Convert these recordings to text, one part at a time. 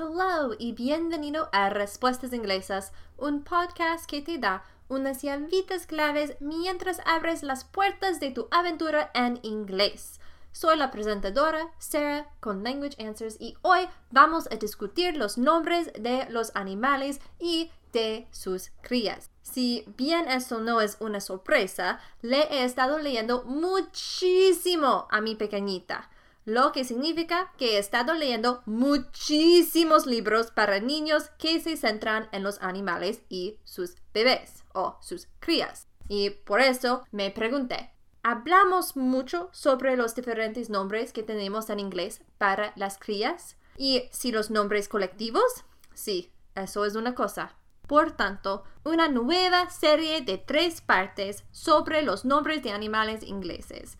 Hello y bienvenido a Respuestas Inglesas, un podcast que te da unas llavitas claves mientras abres las puertas de tu aventura en inglés. Soy la presentadora Sarah con Language Answers y hoy vamos a discutir los nombres de los animales y de sus crías. Si bien eso no es una sorpresa, le he estado leyendo muchísimo a mi pequeñita lo que significa que he estado leyendo muchísimos libros para niños que se centran en los animales y sus bebés o sus crías. Y por eso me pregunté, ¿hablamos mucho sobre los diferentes nombres que tenemos en inglés para las crías? ¿Y si los nombres colectivos? Sí, eso es una cosa. Por tanto, una nueva serie de tres partes sobre los nombres de animales ingleses.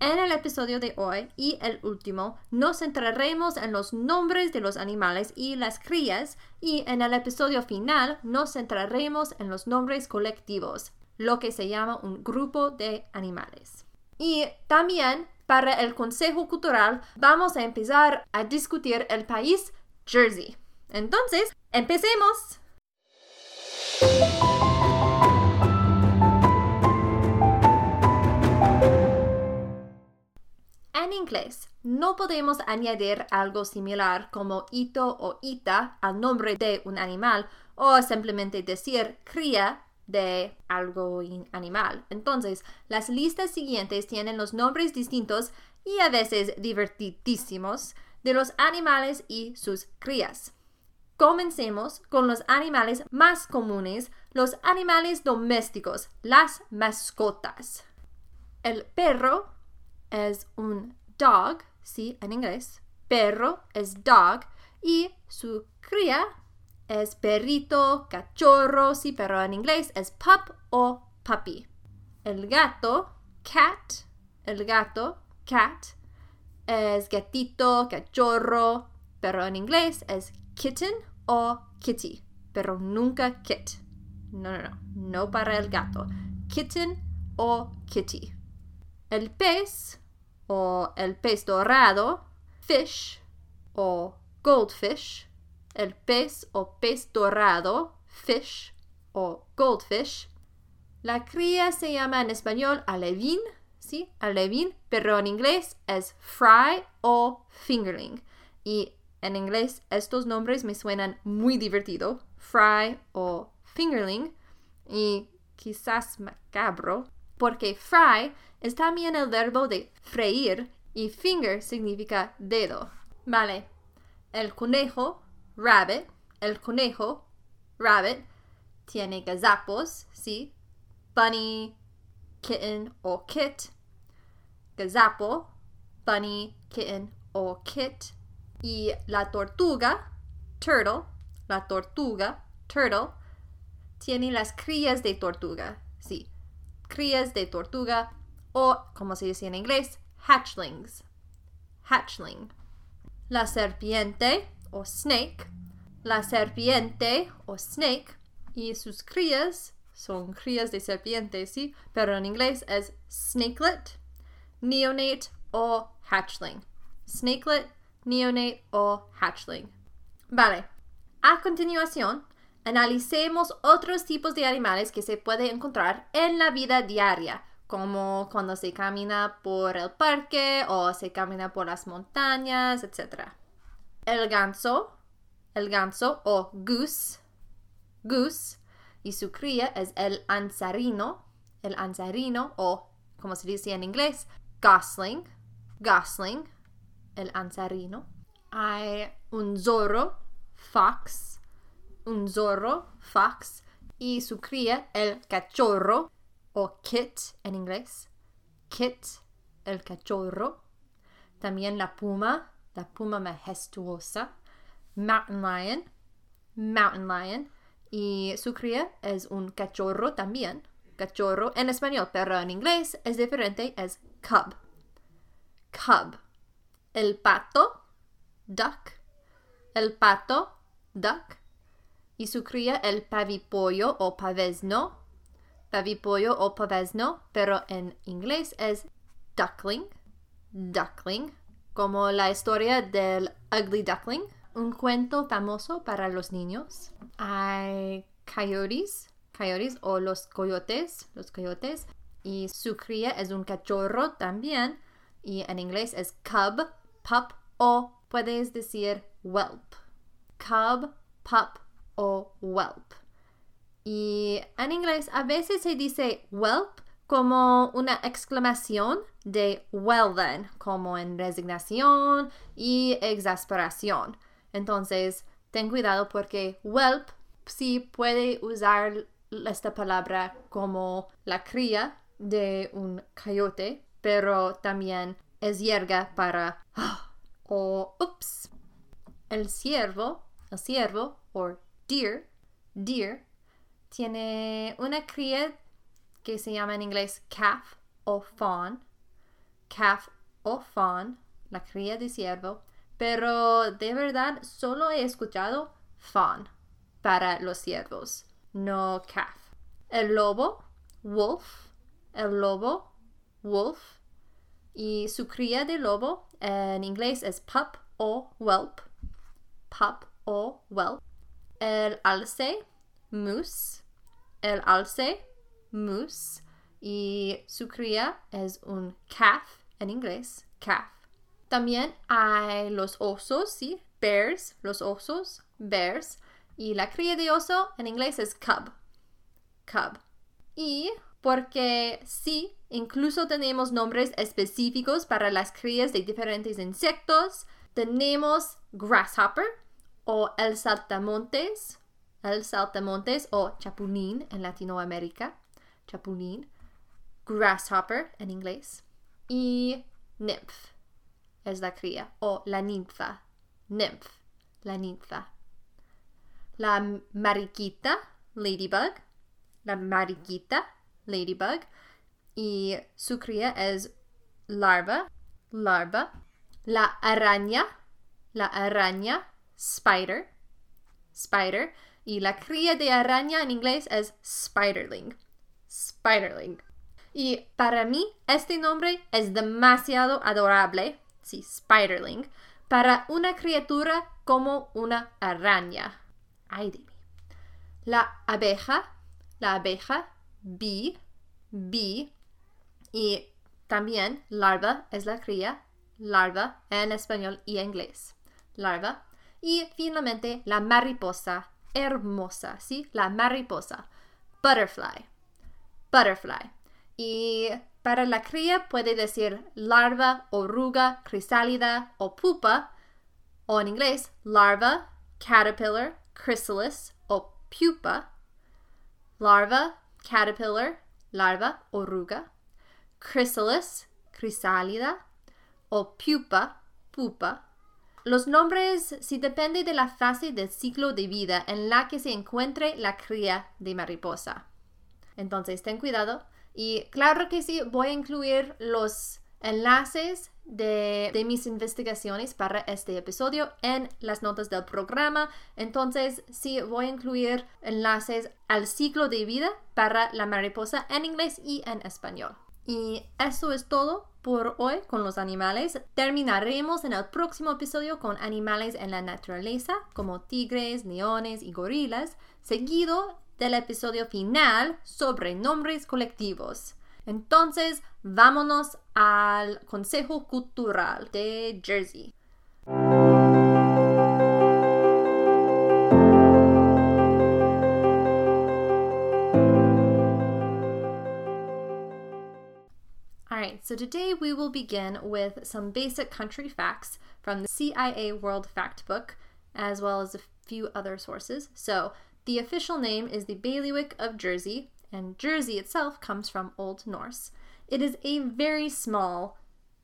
En el episodio de hoy y el último nos centraremos en los nombres de los animales y las crías y en el episodio final nos centraremos en los nombres colectivos, lo que se llama un grupo de animales. Y también para el Consejo Cultural vamos a empezar a discutir el país Jersey. Entonces, empecemos. En inglés, no podemos añadir algo similar como ito o ita al nombre de un animal o simplemente decir cría de algo animal. Entonces, las listas siguientes tienen los nombres distintos y a veces divertidísimos de los animales y sus crías. Comencemos con los animales más comunes, los animales domésticos, las mascotas. El perro es un dog, sí, en inglés. Perro es dog y su cría es perrito, cachorro, sí, pero en inglés es pup o puppy. El gato, cat, el gato, cat, es gatito, cachorro, pero en inglés es kitten o kitty, pero nunca kit. No, no, no, no para el gato. Kitten o kitty. El pez o el pez dorado, fish o goldfish, el pez o pez dorado, fish o goldfish. La cría se llama en español alevín, ¿sí? Alevín, pero en inglés es fry o fingerling. Y en inglés estos nombres me suenan muy divertido, fry o fingerling, y quizás macabro, porque fry es también el verbo de freír y finger significa dedo. Vale. El conejo, rabbit, el conejo, rabbit, tiene gazapos, ¿sí? Bunny, kitten o kit. Gazapo, bunny, kitten o kit. Y la tortuga, turtle, la tortuga, turtle, tiene las crías de tortuga, sí. Crías de tortuga o, como se dice en inglés, hatchlings. Hatchling. La serpiente o snake. La serpiente o snake y sus crías son crías de serpiente, sí, pero en inglés es snakelet, neonate o hatchling. Snakelet, neonate o hatchling. Vale. A continuación, analicemos otros tipos de animales que se puede encontrar en la vida diaria como cuando se camina por el parque o se camina por las montañas, etc. El ganso, el ganso o goose, goose, y su cría es el ansarino, el ansarino o, como se dice en inglés, gosling, gosling, el ansarino. Hay un zorro, fox, un zorro, fox, y su cría, el cachorro, o kit en inglés. Kit, el cachorro. También la puma, la puma majestuosa. Mountain lion, mountain lion. Y su cría es un cachorro también. Cachorro en español, pero en inglés es diferente, es cub. Cub. El pato, duck. El pato, duck. Y su cría, el pavipollo o pavesno, pavipollo o pavesno, pero en inglés es duckling, duckling, como la historia del ugly duckling, un cuento famoso para los niños. Hay coyotes, coyotes o los coyotes, los coyotes. Y su cría es un cachorro también. Y en inglés es cub, pup o puedes decir whelp. Cub, pup o whelp. Y en inglés a veces se dice whelp como una exclamación de well then, como en resignación y exasperación. Entonces, ten cuidado porque whelp sí puede usar esta palabra como la cría de un coyote, pero también es yerga para o ups. El ciervo, el ciervo o deer, deer tiene una cría que se llama en inglés calf o fawn. Calf o fawn, la cría de ciervo. Pero de verdad solo he escuchado fawn para los ciervos, no calf. El lobo, wolf. El lobo, wolf. Y su cría de lobo en inglés es pup o whelp. Pup o whelp. El alce, moose. El alce, moose y su cría es un calf en inglés, calf. También hay los osos, sí, bears, los osos, bears. Y la cría de oso en inglés es cub, cub. Y porque sí, incluso tenemos nombres específicos para las crías de diferentes insectos. Tenemos grasshopper o el saltamontes, el saltamontes o chapulín en Latinoamérica chapulín, grasshopper en inglés, y nymph es la cría, o la ninfa, nymph, la ninfa. La mariquita, ladybug, la mariquita, ladybug, y su cría es larva, larva. La araña, la araña, spider, spider, y la cría de araña en inglés es spiderling. Spiderling. Y para mí, este nombre es demasiado adorable, sí, Spiderling, para una criatura como una araña. Ay de mí. La abeja, la abeja, bee, bee, y también larva es la cría, larva en español y inglés, larva. Y finalmente la mariposa, hermosa, ¿sí? La mariposa, butterfly butterfly. Y para la cría puede decir larva, oruga, crisálida o pupa, o en inglés larva, caterpillar, chrysalis o pupa. Larva, caterpillar, larva, oruga. Chrysalis, crisálida o pupa, pupa. Los nombres sí depende de la fase del ciclo de vida en la que se encuentre la cría de mariposa. Entonces, ten cuidado. Y claro que sí, voy a incluir los enlaces de, mis investigaciones para este episodio en las notas del programa. Entonces, sí, voy a incluir enlaces al ciclo de vida para la mariposa en inglés y en español. Y eso es todo por hoy con los animales. Terminaremos en el próximo episodio con animales en la naturaleza como tigres, leones y gorilas, seguido del episodio final sobre nombres colectivos. Entonces, vámonos al Consejo Cultural de Jersey. So today we will begin with some basic country facts from the CIA World Factbook, as well as a few other sources. So, the official name is the Bailiwick of Jersey, and Jersey itself comes from Old Norse. It is a very small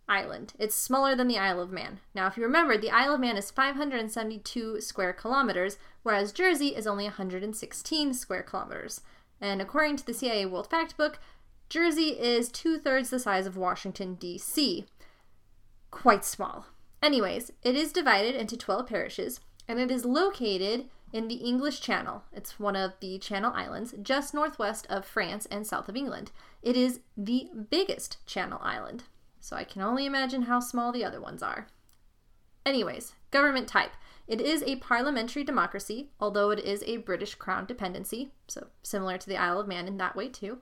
island. It's smaller than the Isle of Man. Now, if you remember, the Isle of Man is 572 square kilometers, whereas Jersey is only 116 square kilometers. And according to the CIA World Factbook, Jersey is two thirds the size of Washington, D.C. Quite small. Anyways, it is divided into 12 parishes, and it is located in the English Channel. It's one of the Channel Islands, just northwest of France and south of England. It is the biggest Channel Island, so I can only imagine how small the other ones are. Anyways, government type. It is a parliamentary democracy, although it is a British Crown dependency, so similar to the Isle of Man in that way too.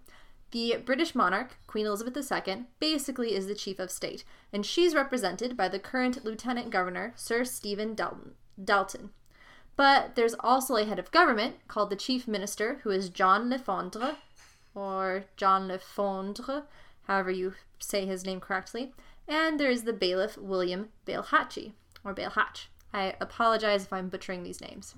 The British monarch, Queen Elizabeth II, basically is the chief of state, and she's represented by the current Lieutenant Governor, Sir Stephen Dalton. But there's also a head of government called the Chief Minister, who is John Lefondre, or John Lefondre, however you say his name correctly. And there is the bailiff, William Bailhachi, or Bailhatch. I apologize if I'm butchering these names.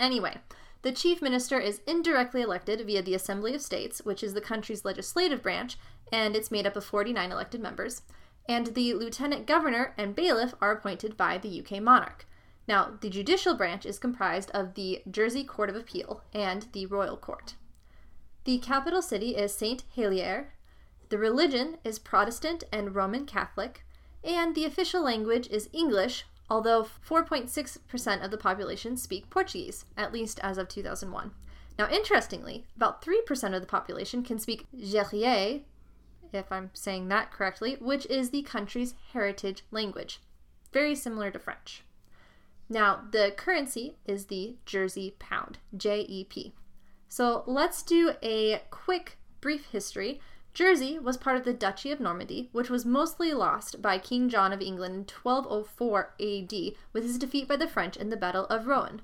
Anyway, the Chief Minister is indirectly elected via the Assembly of States, which is the country's legislative branch, and it's made up of 49 elected members. And the Lieutenant Governor and Bailiff are appointed by the UK monarch. Now, the judicial branch is comprised of the Jersey Court of Appeal and the Royal Court. The capital city is St. Helier. The religion is Protestant and Roman Catholic, and the official language is English, although 4.6% of the population speak Portuguese, at least as of 2001. Now, interestingly, about 3% of the population can speak Gerrier, if I'm saying that correctly, which is the country's heritage language, very similar to French. Now, the currency is the Jersey pound, JEP. So let's do a quick, brief history. Jersey was part of the Duchy of Normandy, which was mostly lost by King John of England in 1204 AD with his defeat by the French in the Battle of Rouen.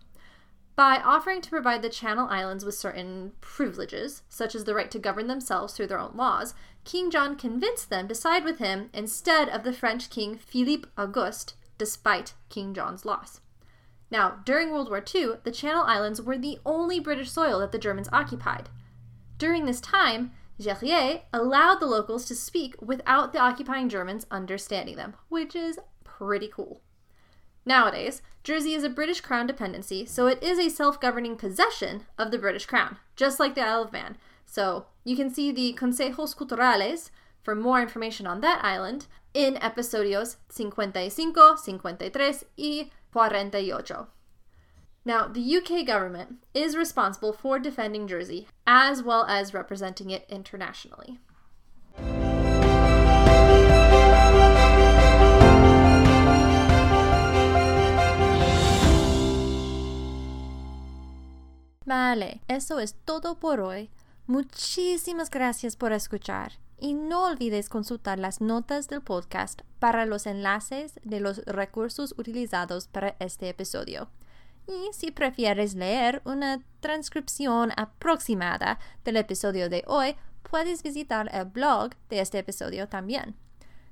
By offering to provide the Channel Islands with certain privileges, such as the right to govern themselves through their own laws, King John convinced them to side with him instead of the French king Philippe Auguste, despite King John's loss. Now, during World War II, the Channel Islands were the only British soil that the Germans occupied. During this time, Gerrier allowed the locals to speak without the occupying Germans understanding them, which is pretty cool. Nowadays, Jersey is a British Crown dependency, so it is a self governing possession of the British Crown, just like the Isle of Man. So you can see the Consejos Culturales for more information on that island in episodios 55, 53 y 48. Now, the UK government is responsible for defending Jersey as well as representing it internationally. Vale, eso es todo por hoy. Muchísimas gracias por escuchar y no olvides consultar las notas del podcast para los enlaces de los recursos utilizados para este episodio. Y si prefieres leer una transcripción aproximada del episodio de hoy, puedes visitar el blog de este episodio también.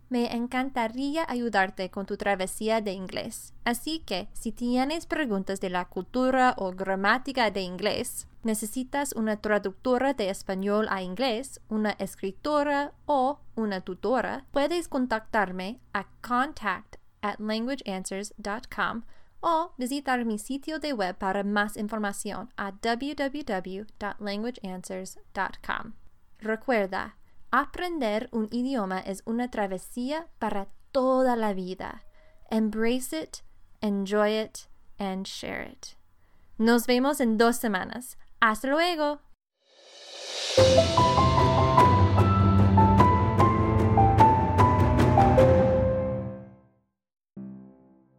Me encantaría ayudarte con tu travesía de inglés, así que si tienes preguntas de la cultura o gramática de inglés, necesitas una traductora de español a inglés, una escritora o una tutora, puedes contactarme a contact at languageanswers.com o visitar mi sitio de web para más información a www.languageanswers.com. Recuerda, aprender un idioma es una travesía para toda la vida. Embrace it, enjoy it, and share it. Nos vemos en dos semanas. Hasta luego.